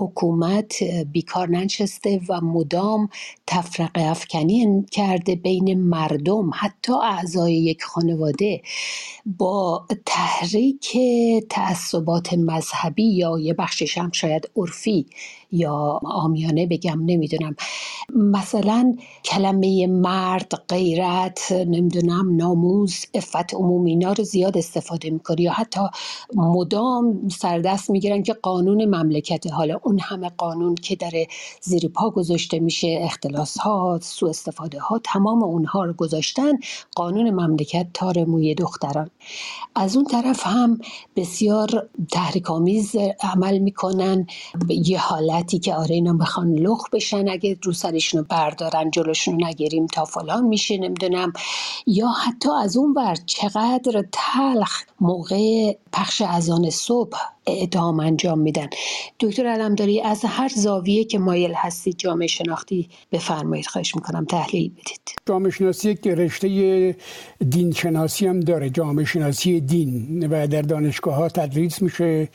حکومت بیکار ننشسته و مدام تفرقه افکنی کرده بین مردم حتی اعضای یک خانواده. با تحریک تعصبات مذهبی یا یه بخشش هم شاید عرفی یا آمیانه بگم نمی‌دونم. مثلا کلمه مرد غیرت نمی‌دونم ناموز افت عمومی رو زیاد استفاده می‌کنه یا حتی مدام سردست می‌گیرن که قانون مملکت حالا اون همه قانون که داره زیر پا گذاشته میشه اختلاس ها سو استفاده ها تمام اونها رو گذاشتن قانون مملکت تار موی دختران. از اون طرف هم بسیار تحریک آمیز عمل می‌کنن یه حالتی که آره اینا بخوان لخ بشن اگه رو سرشون بردارن جلوشون نگیریم تا فلان میشه نمی‌دونم. یا حتی از اون ور چقدر تلخ موقع پخش اذان صبح اعدام انجام میدن. دکتر علمداری از هر زاویه که مایل هستید جامعه شناختی بفرمایید. خواهش می‌کنم تحلیل بدید. جامعه شناسی که رشته دین شناسی هم داره. جامعه شناسی دین و در دانشگاه ها تدریس میشه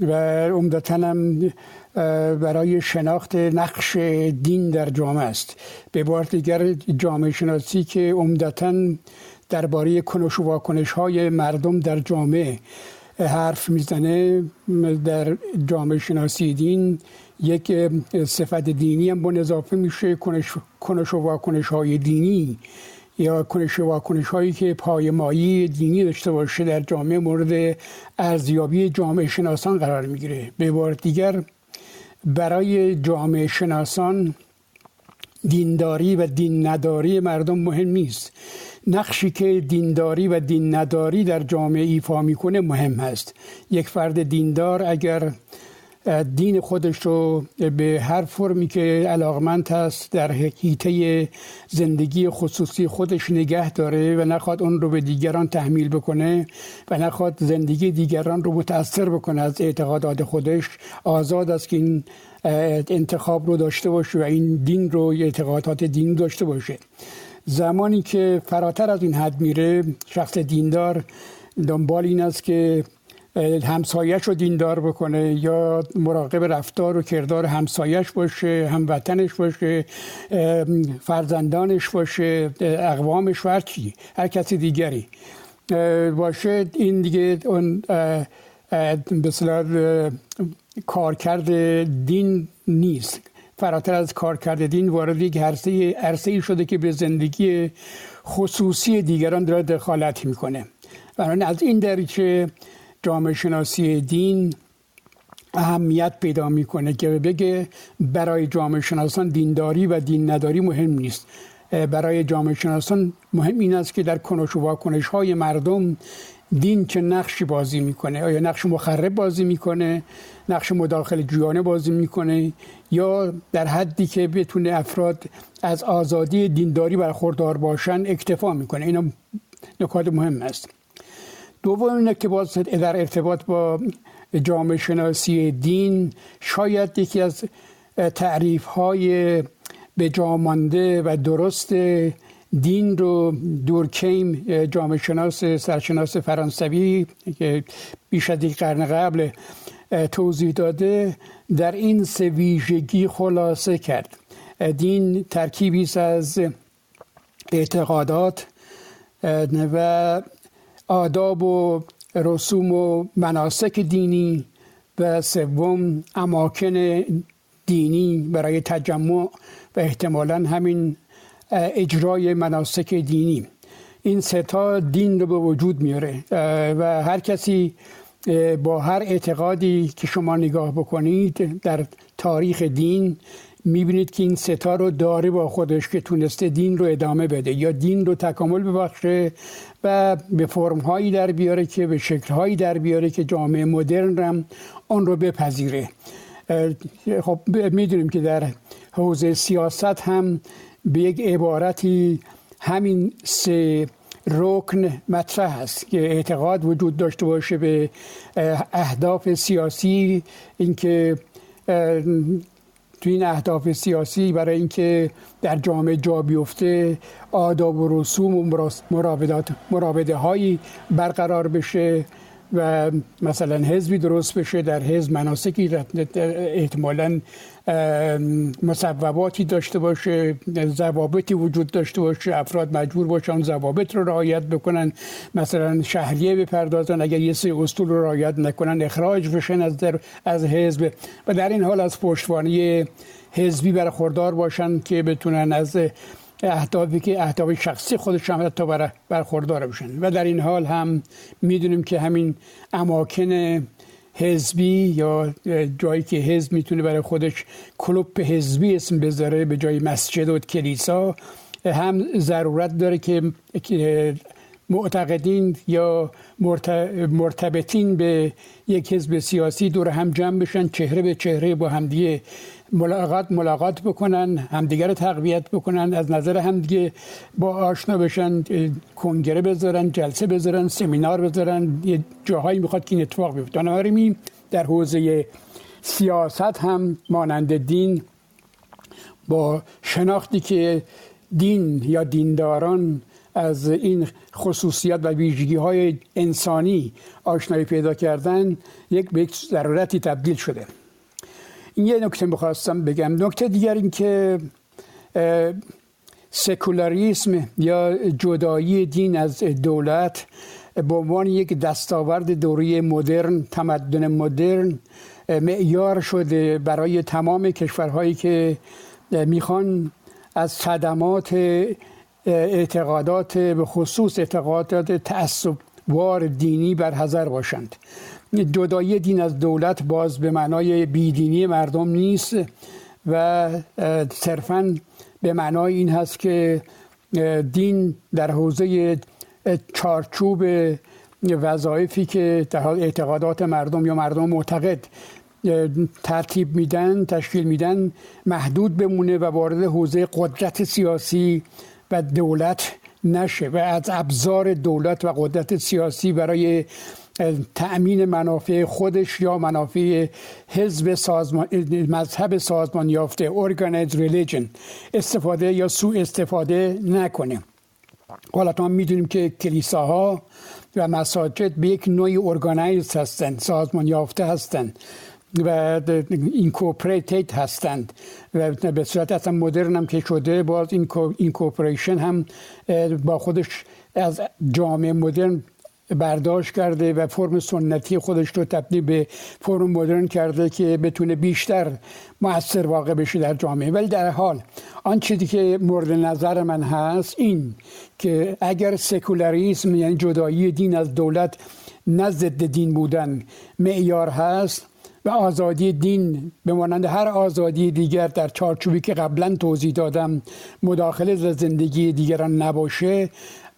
و عمدتا هم برای شناخت نقش دین در جامعه است. به بار دیگر جامعه شناسی که عمدتا درباره کنش و واکنش های مردم در جامعه حرف می‌زنه در جامعه شناسی دین یک صفت دینی هم با اضافه میشه. کنش, کنش و واکنش های دینی یا کنش و واکنش هایی که پایمایی دینی داشته باشه در جامعه مورد ارزیابی جامعه شناسان قرار می‌گیره. به بار دیگر برای جامعه شناسان دینداری و دین نداری مردم مهم نیست. نقشی که دینداری و دین نداری در جامعه ایفا می‌کنه مهم هست. یک فرد دیندار اگر دین خودش رو به هر فرمی که علاقمند هست در حیطه زندگی خصوصی خودش نگه داره و نخواد اون رو به دیگران تحمیل بکنه و نخواد زندگی دیگران رو متاثر بکنه از اعتقادات خودش آزاد است که این انتخاب رو داشته باشه و این دین رو اعتقادات دین داشته باشه. زمانی که فراتر از این حد میره شخص دیندار دنبال این است که همسایش رو دیندار بکنه یا مراقب رفتار و کردار همسایش باشه هموطنش باشه فرزندانش باشه اقوامش و چی هر کسی دیگری. باشه این دیگه اون کار کارکرد دین نیست. فراتر از کارکرد دین وارد یک عرصه عرصه شده که به زندگی خصوصی دیگران داره دخالت می‌کنه. بنابراین از این دریچه جامعه شناسی دین اهمیت پیدا می‌کنه که بگه برای جامعه شناسان دینداری و دین نداری مهم نیست. برای جامعه شناسان مهم این است که در کنش و واکنش های مردم دین چه نقشی بازی می‌کنه؟ آیا نقش مخرب بازی می‌کنه؟ نقش مداخل جویانه بازی می‌کنه؟ یا در حدی که بتونه افراد از آزادی دینداری برخوردار باشن اکتفا می‌کنه؟ اینا نکات مهم است. دوم که باز در ارتباط با جامعه شناسی دین شاید یکی از تعریف های به جامانده و درست دین رو دورکیم جامعه شناس سرشناس فرانسوی که بیش از یک قرن قبل توضیح داده در این سه ویژگی خلاصه کرد. دین ترکیبی از اعتقادات و آداب و رسوم و مناسک دینی و سوم اماکن دینی برای تجمع و احتمالا همین اجرای مناسک دینی. این ستا دین رو به وجود میاره و هر کسی با هر اعتقادی که شما نگاه بکنید در تاریخ دین می‌بینید که این ستا رو داره با خودش که تونسته دین رو ادامه بده یا دین رو تکامل ببخشه و به فرمهایی در بیاره که به شکلهایی در بیاره که جامعه مدرن هم آن رو بپذیره. خب می‌دونیم که در حوزه سیاست هم به یک عبارتی همین سه رکن مطرح است که اعتقاد وجود داشته باشه به اهداف سیاسی اینکه تو این اهداف سیاسی برای اینکه در جامعه جا بیفته آداب و رسوم و مراودات مراوده هایی برقرار بشه. و مثلا حزبی درست بشه در حزب مناسکی احتمالا مصوباتی داشته باشه ضوابطی وجود داشته باشه افراد مجبور باشن ضوابط رو رعایت بکنن مثلا شهریه بپردازن اگر یه سری اصول رو رعایت نکنن اخراج بشن از در از حزب. و در این حال از پشتوانه حزبی برخوردار باشن که بتونن از اهدافی که اهداف شخصی خودش هم حتی برخوردار بشن. و در این حال هم می‌دونیم که همین اماکن حزبی یا جایی که حزب می‌تونه برای خودش کلوب حزبی اسم بذاره به جای مسجد و کلیسا هم ضرورت داره که معتقدین یا مرتبطین به یک حزب سیاسی دور هم جمع بشن چهره به چهره با همدیگه ملاقات ملاقات بکنن همدیگه رو تقویت بکنن از نظر همدیگه با آشنا بشن کنگره بذارن جلسه بذارن سمینار بذارن یه جاهایی می‌خواد که این اتفاق بیفته. بنابراین در حوزه سیاست هم مانند دین با شناختی که دین یا دینداران از این خصوصیات و ویژگی های انسانی آشنایی پیدا کردن یک به ضرورتی تبدیل شده. این یه نکته می‌خواستم بگم. نکته دیگر این که سکولاریسم یا جدایی دین از دولت به عنوان یک دستاورد دوری مدرن تمدن مدرن معیار شده برای تمام کشورهایی که می‌خوان از صدمات اعتقادات به خصوص اعتقادات تعصبوار دینی برحضر باشند. جدایی دین از دولت باز به معنای بیدینی مردم نیست و صرفا به معنای این هست که دین در حوزه چارچوب وظایفی که در حال اعتقادات مردم یا مردم معتقد ترتیب میدن تشکیل میدن محدود بمونه و وارد حوزه قدرت سیاسی و دولت نشه و از ابزار دولت و قدرت سیاسی برای تأمین منافع خودش یا منافع حزب سازمان مذهب سازمان یافته organized religion استفاده یا سوء استفاده نکنه. حالا ما می‌دونیم که کلیساها و مساجد به یک نوعی ارگانایز هستند سازمان یافته هستند و اینکوپریتید هستند و به صورت اصلا مدرن هم که شده باز این کوپریشن هم با خودش از جامعه مدرن برداشت کرده و فرم سنتی خودش رو تبدیل به فرم مدرن کرده که بتونه بیشتر موثر واقع بشه در جامعه. ولی در حال آن چیزی که مورد نظر من هست این که اگر سکولاریسم یعنی جدایی دین از دولت نزد دین بودن معیار هست و آزادی دین به مانند هر آزادی دیگر در چارچوبی که قبلا توضیح دادم مداخله در زندگی دیگران نباشه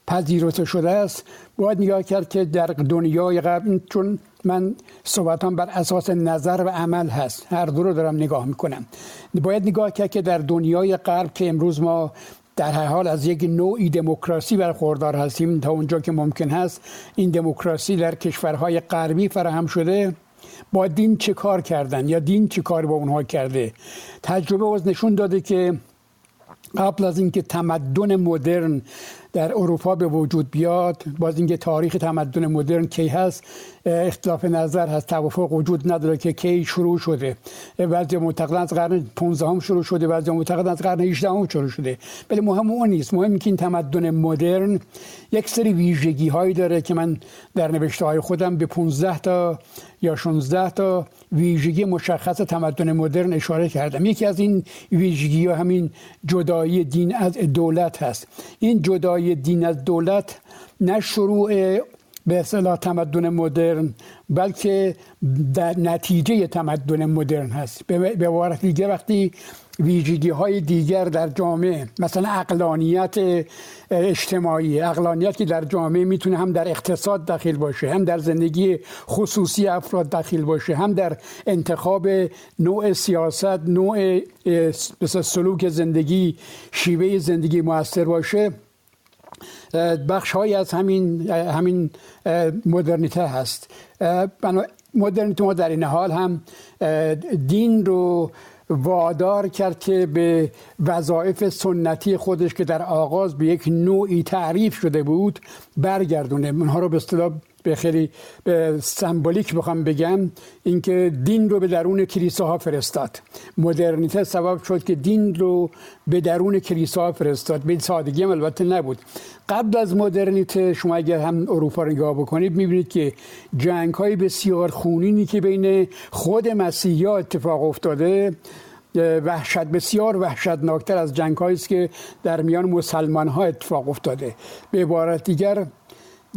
پذیرفته شده است. باید نگاه کرد که در دنیای قبل چون من صحبتان بر اساس نظر و عمل هست. هر دو رو دارم نگاه می‌کنم. باید نگاه کرد که در دنیای غرب که امروز ما در هر حال از یک نوعی دموکراسی برخوردار هستیم تا اونجا که ممکن هست این دموکراسی در کشورهای غربی فراهم شده با دین چه کار کردن یا دین چه کار با اونها کرده؟ تجربه از نشون داده که قبل از اینکه تمدن مدرن در اروپا به وجود بیاد باز اینکه تاریخ تمدن مدرن کی هست اختلاف نظر هست توافق وجود نداره که کی شروع شده. بعضی معتقدن از قرن 15 هم شروع شده بعضی معتقدن از قرن 18 هم شروع شده. ولی مهم اون نیست. مهم که این تمدن مدرن یک سری ویژگی هایی داره که من در نوشته های خودم به 15 تا یا 16 تا ویژگی مشخص تمدن مدرن اشاره کردم. یکی از این ویژگی ها همین جدایی دین از دولت هست. این جدایی دین از دولت نه شروع به اصطلاح تمدن مدرن بلکه در نتیجه تمدن مدرن هست. به عبارت دیگه وقتی ویژگی های دیگر در جامعه مثلا اقلانیت اجتماعی اقلانیت که در جامعه می‌تونه هم در اقتصاد داخل باشه هم در زندگی خصوصی افراد داخل باشه هم در انتخاب نوع سیاست نوع سلوک زندگی شیوه زندگی موثر باشه. بخش های از همین همین مدرنیته هست. مدرنیته ما در این حال هم دین رو وادار کرد که به وظایف سنتی خودش که در آغاز به یک نوعی تعریف شده بود برگردونه. اونها رو به اصطلاح به خیلی به سمبولیک بخوام بگم اینکه دین رو به درون کلیساها فرستاد. مدرنیته سبب شد که دین رو به درون کلیساها فرستاد. به سادگی هم البته نبود. قبل از مدرنیته شما اگر هم اروپا رو نگاه بکنید می‌بینید که جنگ های بسیار خونینی که بین خود مسیحی اتفاق افتاده وحشت بسیار وحشتناکتر از جنگ است که در میان مسلمان ها اتفاق افتاده. به عبارت دیگر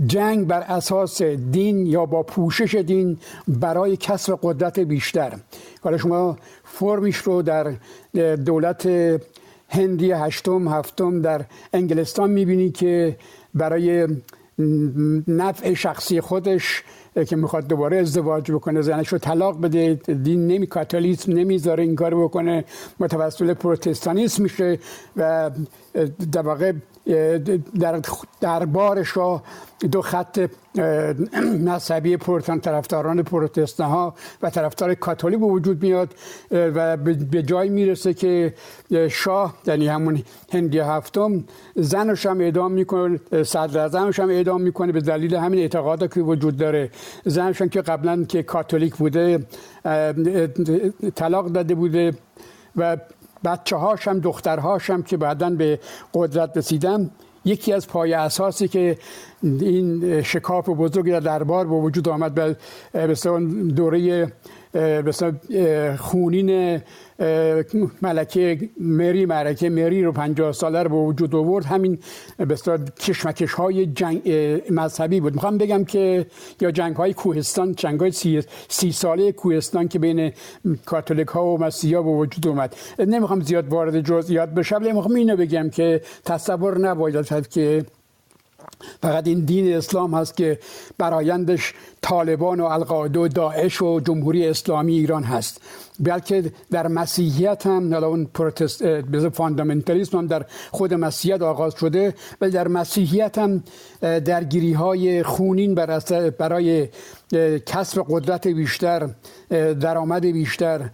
جنگ بر اساس دین یا با پوشش دین برای کسب قدرت بیشتر. حالا شما فرمیش رو در دولت هندی هشتم هفتم در انگلستان می‌بینی که برای نفع شخصی خودش که می‌خواد دوباره ازدواج بکنه زنش رو طلاق بده دین نمی کاتولیسم نمی‌ذاره این کار بکنه متوسل پروتستانیسم میشه و در واقع در دربارش را دو خط مذهبی پروتستان طرفداران پروتستان ها و طرفدار کاتولیک به وجود میاد و به جای می‌رسه که شاه یعنی همون هندی هفتم زنش هم اعدام می‌کنه صدر زنش هم اعدام می‌کنه به دلیل همین اعتقادا که وجود داره. زنش که قبلا که کاتولیک بوده طلاق داده بوده و بچه هاشم دخترهاشم که بعدا به قدرت رسیدن یکی از پای اساسی که این شکاف بزرگ در دربار به وجود آمد به دوره خونین ملکه مری ملکه مری رو 50 ساله رو به وجود آورد. همین بسیار کشمکش های جنگ مذهبی بود. می‌خوام بگم که یا جنگ های کوهستان جنگ های سی, سی ساله کوهستان که بین کاتولیک ها و مسیحی ها به وجود اومد نمی‌خوام زیاد وارد جزئیات بشم ولی می‌خوام اینو بگم که تصور نباید که فقط این دین اسلام هست که برایندش طالبان و القاعده و داعش و جمهوری اسلامی ایران هست. بلکه در مسیحیت هم اون پروتست فاندامنتالیسم هم در خود مسیحیت آغاز شده و در مسیحیت هم درگیری های خونین برای کسب قدرت بیشتر درآمد بیشتر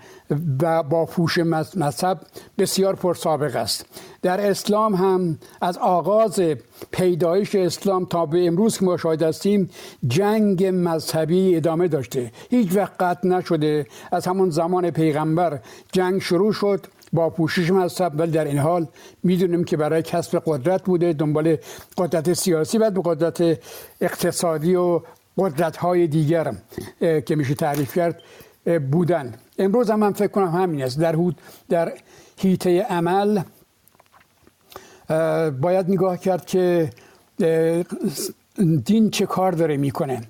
و با پوش مذهب بسیار پرسابق است. در اسلام هم از آغاز پیدایش اسلام تا به امروز که ما شاهد هستیم جنگ مذهبی ادامه داشته. هیچ وقت قطع نشده. از همون زمان پیغمبر جنگ شروع شد با پوشش مذهب. ولی در این حال می‌دونیم که برای کسب قدرت بوده. دنبال قدرت سیاسی و قدرت اقتصادی و قدرت های دیگر که میشه تعریف کرد بودن. امروز هم من فکر کنم همین است. در در هیته عمل باید نگاه کرد که دین چه کار داره می‌کنه.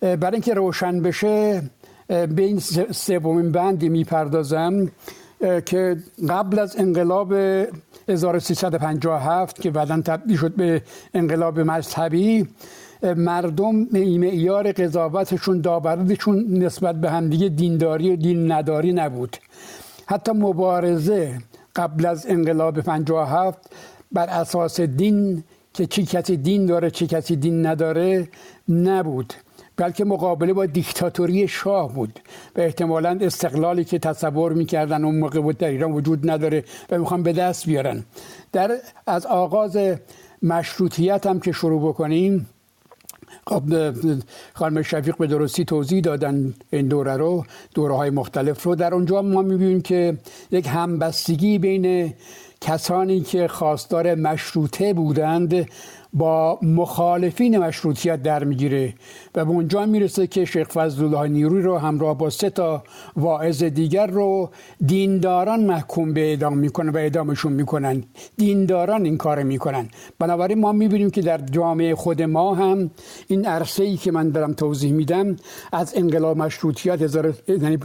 برای اینکه روشن بشه به این سومین بندی می‌پردازم که قبل از انقلاب 1357 که بعدا تبدیل شد به انقلاب مذهبی مردم معیار قضاوتشون داوردشون نسبت به همدیگه دینداری و دین نداری نبود. حتی مبارزه قبل از انقلاب 57 بر اساس دین که چی کسی دین داره چی کسی دین نداره نبود. بلکه مقابله با دیکتاتوری شاه بود و احتمالا استقلالی که تصور می‌کردن اون موقع بود در ایران وجود نداره و می‌خوان به دست بیارن. در از آغاز مشروطیت هم که شروع بکنیم خب خانم شفیق به درستی توضیح دادن این دوره رو دوره های مختلف رو. در اونجا ما می‌بینیم که یک همبستگی بین کسانی که خواستار مشروطه بودند با مخالفین مشروطیت در می‌گیره و به اونجا می‌رسه که شیخ فضلالله نیروی رو همراه با سه تا واعظ دیگر رو دینداران محکوم به اعدام می‌کنن و اعدامشون می‌کنن. دینداران این کار می‌کنن. بنابراین ما می‌بینیم که در جامعه خود ما هم این عرصه ای که من دارم توضیح میدم از انقلاب مشروطیت 15 یعنی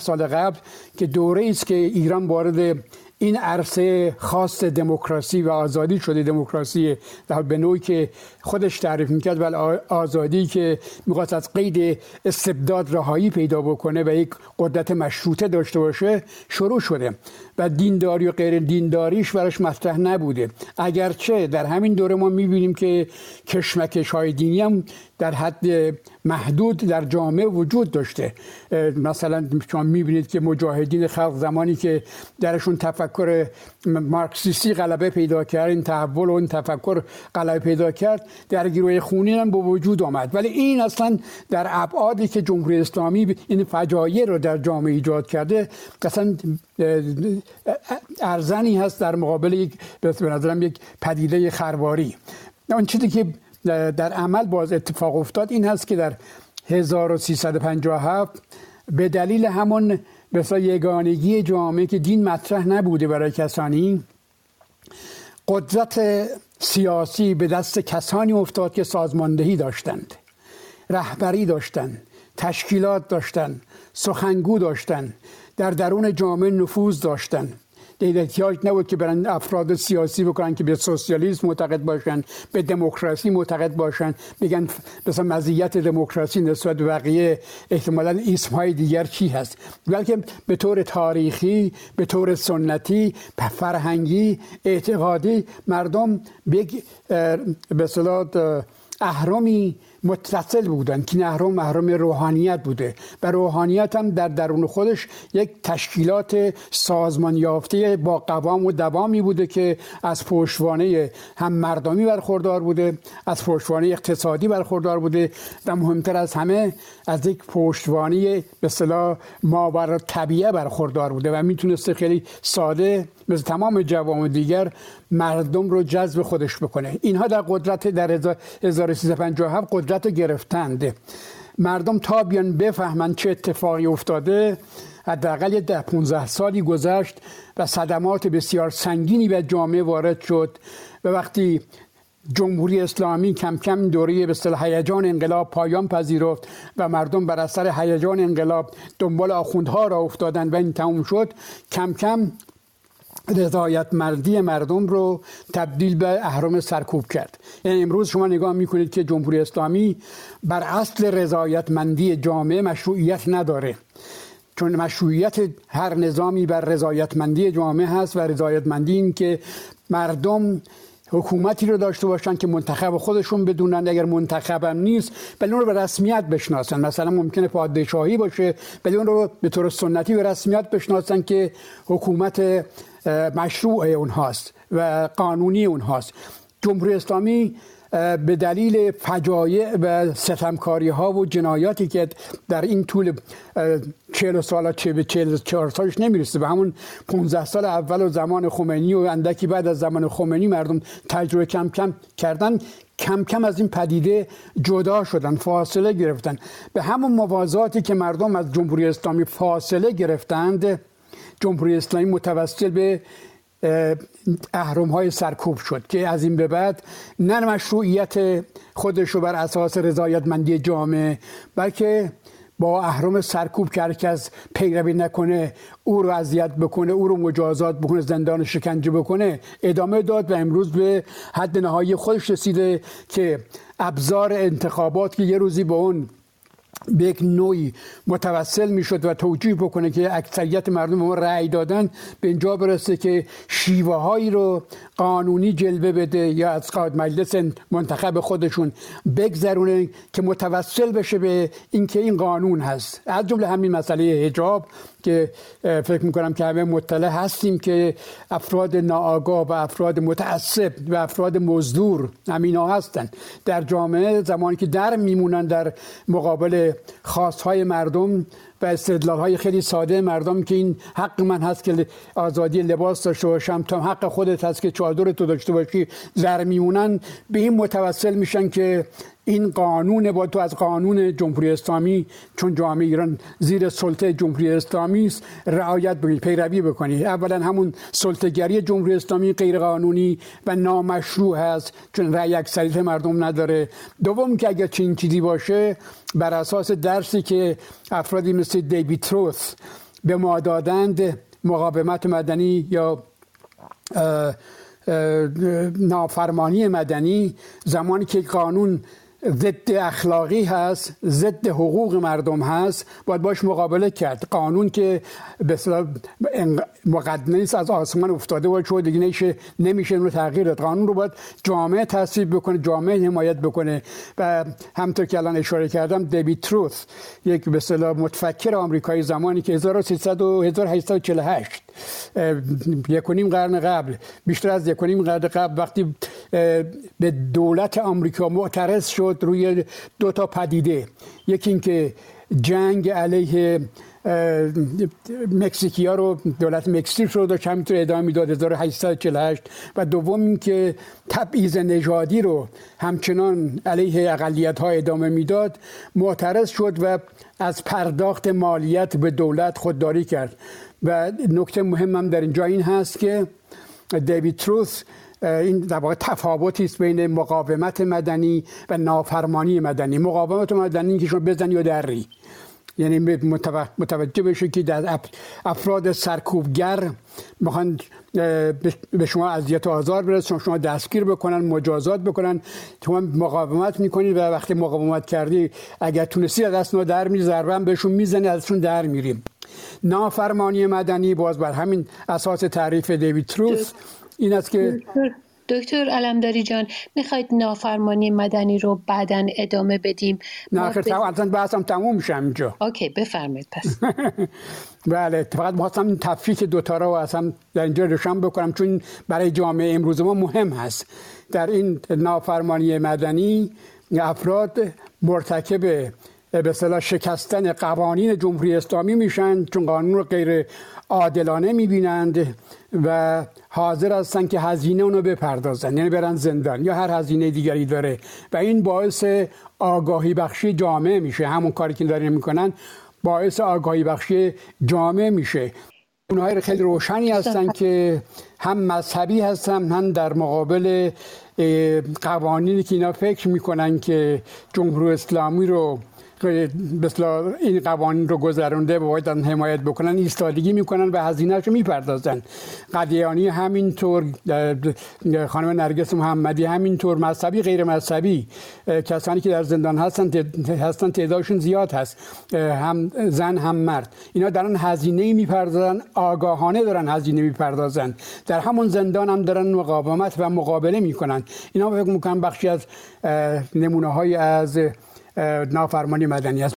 سال قبل که دوره است که ایران وارد این عرصه خاص دموکراسی و آزادی شده دموکراسی در به نوعی که خودش تعریف می‌کرد ولی آزادی که می‌خواست از قید استبداد رهایی پیدا بکنه و یک قدرت مشروطه داشته باشه شروع شده. و دینداری و غیر دینداریش براش مطرح نبوده. اگرچه در همین دوره ما می‌بینیم که کشمکش های دینی هم در حد محدود در جامعه وجود داشته. مثلا شما می‌بینید که مجاهدین خلق زمانی که درشون تفکر مارکسیستی غلبه پیدا کرد این تحول و این تفکر غلبه پیدا کرد در گروه خونی هم به وجود آمد. ولی این اصلا در ابعادی که جمهوری اسلامی این فجایع رو در جامعه ایجاد کرده اصلا ارزنی هست در مقابل یک به نظرم یک پدیده خرواری. اون چیزی که در عمل باز اتفاق افتاد این هست که در 1357 به دلیل همون بسا یگانگی جامعه که دین مطرح نبوده برای کسانی قدرت سیاسی به دست کسانی افتاد که سازماندهی داشتند رهبری داشتند تشکیلات داشتند سخنگو داشتند. در درون جامعه نفوذ داشتند احتیاج نبود که برن افراد سیاسی بکنن که به سوسیالیسم معتقد باشن به دموکراسی معتقد باشن. میگن مثلا مزیت دموکراسی نسبت به بقیه احتمالا اسم های دیگر چی هست؟ بلکه به طور تاریخی به طور سنتی فرهنگی اعتقادی مردم به اهرامی متصل بودن که نهرم محرم روحانیت بوده و روحانیت هم در درون خودش یک تشکیلات سازمان یافته با قوام و دوامی بوده که از پشتوانه هم مردمی برخوردار بوده از پشتوانه اقتصادی برخوردار بوده و مهمتر از همه از یک پشتوانه به صلاح ماور طبیعه برخوردار بوده و می‌تونسته خیلی ساده مثل تمام جوام دیگر مردم رو جذب خودش بکنه. اینها در قدرت در 1357 قدرت گرفتند مردم تا بیان بفهمند چه اتفاقی افتاده حداقل ده 15 سالی گذشت و صدمات بسیار سنگینی به جامعه وارد شد و وقتی جمهوری اسلامی کم کم دوره به اصطلاح هیجان انقلاب پایان پذیرفت و مردم بر اثر هیجان انقلاب دنبال آخوندها را افتادند و این تموم شد کم کم رضایت مردی مردم رو تبدیل به اهرام سرکوب کرد. یعنی امروز شما نگاه می‌کنید که جمهوری اسلامی بر اصل رضایت مندی جامعه مشروعیت نداره. چون مشروعیت هر نظامی بر رضایتمندی جامعه هست و رضایتمندی این که مردم حکومتی رو داشته باشن که منتخب خودشون بدونن. اگر منتخبم نیست ولی اون رو به رسمیت بشناسن. مثلا ممکنه پادشاهی باشه ولی اون رو به طور سنتی به رسمیت بشناسن که حکومت مشروع اونهاست و قانونی اونهاست. جمهوری اسلامی به دلیل فجایع و ستمکاری ها و جنایاتی که در این طول چهل سال چه به چهل چهار سالش نمی‌رسه. به همون 15 سال اول و زمان خمینی و اندکی بعد از زمان خمینی مردم تجربه کم کم کردن. کم کم از این پدیده جدا شدن فاصله گرفتن. به همون موازاتی که مردم از جمهوری اسلامی فاصله گرفتند جمهوری اسلامی متوسل به اهرم های سرکوب شد که از این به بعد نه مشروعیت خودش رو بر اساس رضایتمندی جامعه بلکه با اهرم سرکوب که از پیروی نکنه او رو اذیت بکنه او رو مجازات بکنه زندان شکنجه بکنه ادامه داد و امروز به حد نهایی خودش رسیده که ابزار انتخابات که یه روزی با اون به یک نوعی متوسل می‌شد و توجیه بکنه که اکثریت مردم ما رأی دادن به اینجا برسه که شیوه هایی رو قانونی جلوه بده یا از قاد مجلس منتخب خودشون بگذرونه که متوسل بشه به اینکه این قانون هست. از جمله همین مسئله حجاب که فکر می‌کنم که همه مطلع هستیم که افراد ناآگاه و افراد متعصب و افراد مزدور همینا هستن. در جامعه زمانی که در میمونن در مقابل خواستهای مردم و استدلال های خیلی ساده مردم که این حق من هست که آزادی لباس داشته باشم تا حق خودت هست که چادر تو داشته باشی در میمونن. به این متوسل میشن که این قانون با تو از قانون جمهوری اسلامی چون جامعه ایران زیر سلطه جمهوری اسلامی است رعایت بکنید پیروی بکنید. اولا همون سلطهگری جمهوری اسلامی غیر قانونی و نامشروع هست چون رأی اکثریت مردم نداره. دوم که اگر چنین چیزی باشه بر اساس درسی که افرادی مثل دیوید تروث به ما دادند مقاومت مدنی یا نافرمانی مدنی زمانی که قانون ضد اخلاقی هست ضد حقوق مردم هست. باید باش مقابله کرد. قانون که به مقدمه نیست از آسمان افتاده و شده دیگه نمیشه نمیشه رو تغییر داد. قانون رو باید جامعه تصویب بکنه جامعه حمایت بکنه. و همطور که الان اشاره کردم دیوید تروث یک اصطلاح متفکر آمریکایی زمانی که 1300 و 1848 یک قرن قبل بیشتر از یک قرن قبل وقتی به دولت آمریکا معترض شد روی دو تا پدیده. یکی اینکه جنگ علیه مکزیکی ها رو دولت مکزیک رو داشت همینطور ادامه می‌داد 1848 و دوم اینکه تبعیض نژادی رو همچنان علیه اقلیت ها ادامه می‌داد معترض شد و از پرداخت مالیت به دولت خودداری کرد. و نکته مهمم در اینجا این هست که دیوید تروث این در واقع تفاوتی است بین مقاومت مدنی و نافرمانی مدنی. مقاومت مدنی که شما بزنی و دری یعنی متوجه بشه که در افراد سرکوبگر می‌خوان به شما اذیت و آزار برسن شما دستگیر بکنن مجازات بکنن. شما مقاومت می‌کنید و وقتی مقاومت کردی اگر تونستی از دست در میری ضربه بهشون می‌زنی ازشون در میریم. نافرمانی مدنی باز بر همین اساس تعریف دیوید تروس این است که دکتر علمداری جان می‌خواید نافرمانی مدنی رو بعدا ادامه بدیم؟ نه آخر بس... بحثم تموم میشه اینجا اوکی بفرمایید پس. بله فقط می‌خواستم تفکیک دوتا رو اصلا در اینجا روشن بکنم چون برای جامعه امروز ما مهم هست. در این نافرمانی مدنی افراد مرتکب به صلاح شکستن قوانین جمهوری اسلامی میشن چون قانون رو غیر عادلانه می‌بینند و حاضر هستن که هزینه اونو بپردازن یعنی برن زندان یا هر هزینه دیگری داره. و این باعث آگاهی بخشی جامعه میشه. همون کاری که دارین می‌کنن باعث آگاهی بخشی جامعه میشه. اونهای خیلی روشنی هستن که هم مذهبی هستن هم در مقابل قوانینی که اینا فکر می‌کنن که جمهوری اسلامی رو مثلا این قوانین رو گذرونده و باید حمایت بکنن. ایستادگی می‌کنن و هزینهش رو می‌پردازن. قدیانی همینطور خانم نرگس محمدی همینطور مذهبی غیر مذهبی کسانی که در زندان هستن هستن تعدادشون زیاد هست. هم زن هم مرد. اینا دارن هزینه می‌پردازن آگاهانه دارن هزینه می‌پردازن. در همون زندان هم دارن مقاومت و مقابله می‌کنن. اینا فکر می‌کنن بخشی از نمونه های از نافرمانی مدنی